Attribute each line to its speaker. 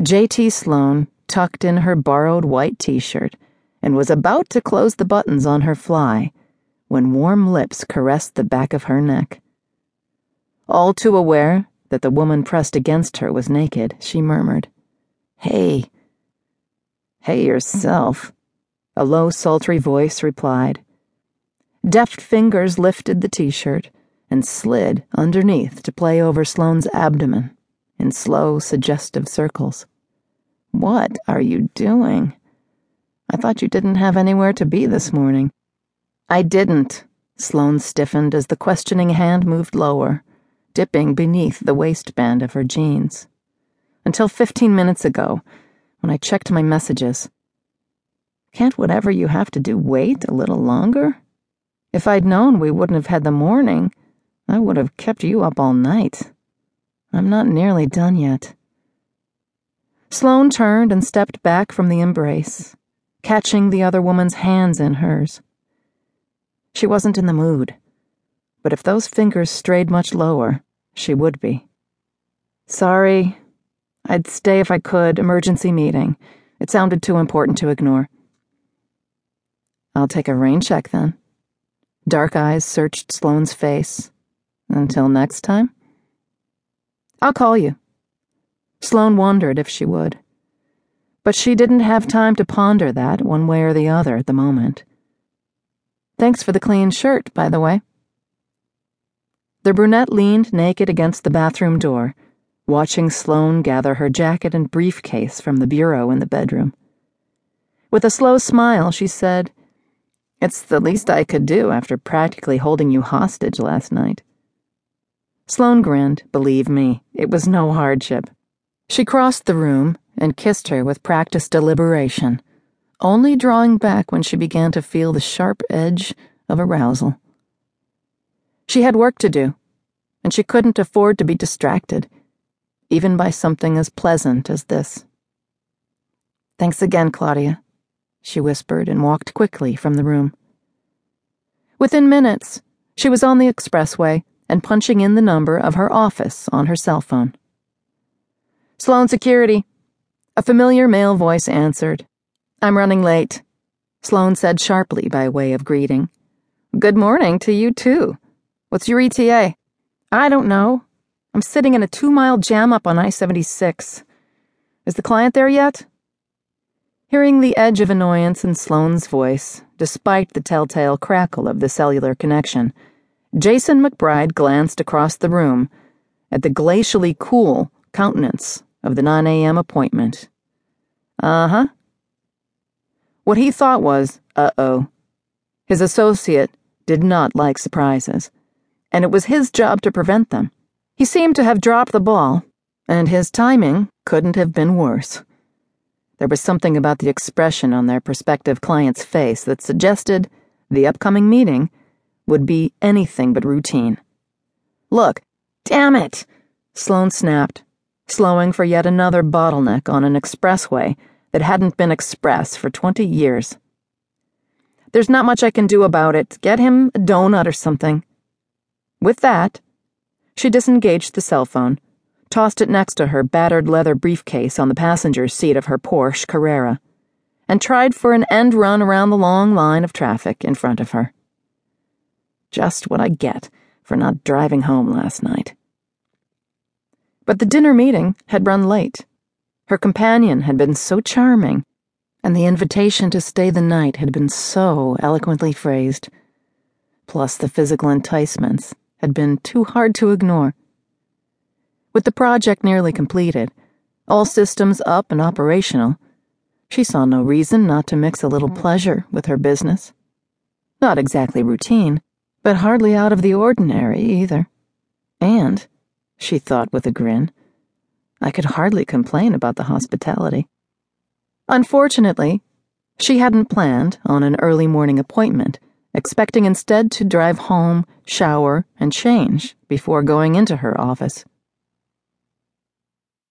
Speaker 1: JT Sloan tucked in her borrowed white t shirt and was about to close the buttons on her fly when warm lips caressed the back of her neck. All too aware that the woman pressed against her was naked, she murmured, Hey. Hey yourself, a low, sultry voice replied. Deft fingers lifted the t shirt and slid underneath to play over Sloan's abdomen in slow, suggestive circles. What are you doing? I thought you didn't have anywhere to be this morning. I didn't. Sloan stiffened as the questioning hand moved lower, dipping beneath the waistband of her jeans. Until 15 minutes ago, when I checked my messages. Can't whatever you have to do wait a little longer? If I'd known we wouldn't have had the morning, I would have kept you up all night. I'm not nearly done yet. Sloan turned and stepped back from the embrace, catching the other woman's hands in hers. She wasn't in the mood, but if those fingers strayed much lower, she would be. Sorry. I'd stay if I could. Emergency meeting. It sounded too important to ignore. I'll take a rain check then. Dark eyes searched Sloan's face. Until next time? I'll call you. Sloan wondered if she would. But she didn't have time to ponder that one way or the other at the moment. Thanks for the clean shirt, by the way. The brunette leaned naked against the bathroom door, watching Sloan gather her jacket and briefcase from the bureau in the bedroom. With a slow smile, she said, It's the least I could do after practically holding you hostage last night. Sloan grinned, believe me, it was no hardship. She crossed the room and kissed her with practiced deliberation, only drawing back when she began to feel the sharp edge of arousal. She had work to do, and she couldn't afford to be distracted, even by something as pleasant as this. Thanks again, Claudia, she whispered and walked quickly from the room. Within minutes, she was on the expressway and punching in the number of her office on her cell phone. Sloan Security. A familiar male voice answered. I'm running late, Sloan said sharply by way of greeting. Good morning to you, too. What's your ETA? I don't know. I'm sitting in a two mile jam up on I 76. Is the client there yet? Hearing the edge of annoyance in Sloan's voice, despite the telltale crackle of the cellular connection, Jason McBride glanced across the room at the glacially cool countenance of the 9 a.m. appointment. Uh huh. What he thought was, uh oh. His associate did not like surprises, and it was his job to prevent them. He seemed to have dropped the ball, and his timing couldn't have been worse. There was something about the expression on their prospective client's face that suggested the upcoming meeting would be anything but routine. Look, damn it! Sloan snapped, slowing for yet another bottleneck on an expressway that hadn't been express for 20 years. There's not much I can do about it. Get him a donut or something. With that, she disengaged the cell phone, tossed it next to her battered leather briefcase on the passenger's seat of her Porsche Carrera, and tried for an end run around the long line of traffic in front of her. Just what I get for not driving home last night. But the dinner meeting had run late. Her companion had been so charming, and the invitation to stay the night had been so eloquently phrased. Plus, the physical enticements had been too hard to ignore. With the project nearly completed, all systems up and operational, she saw no reason not to mix a little pleasure with her business. Not exactly routine but hardly out of the ordinary either. And, she thought with a grin, I could hardly complain about the hospitality. Unfortunately, she hadn't planned on an early morning appointment, expecting instead to drive home, shower, and change before going into her office.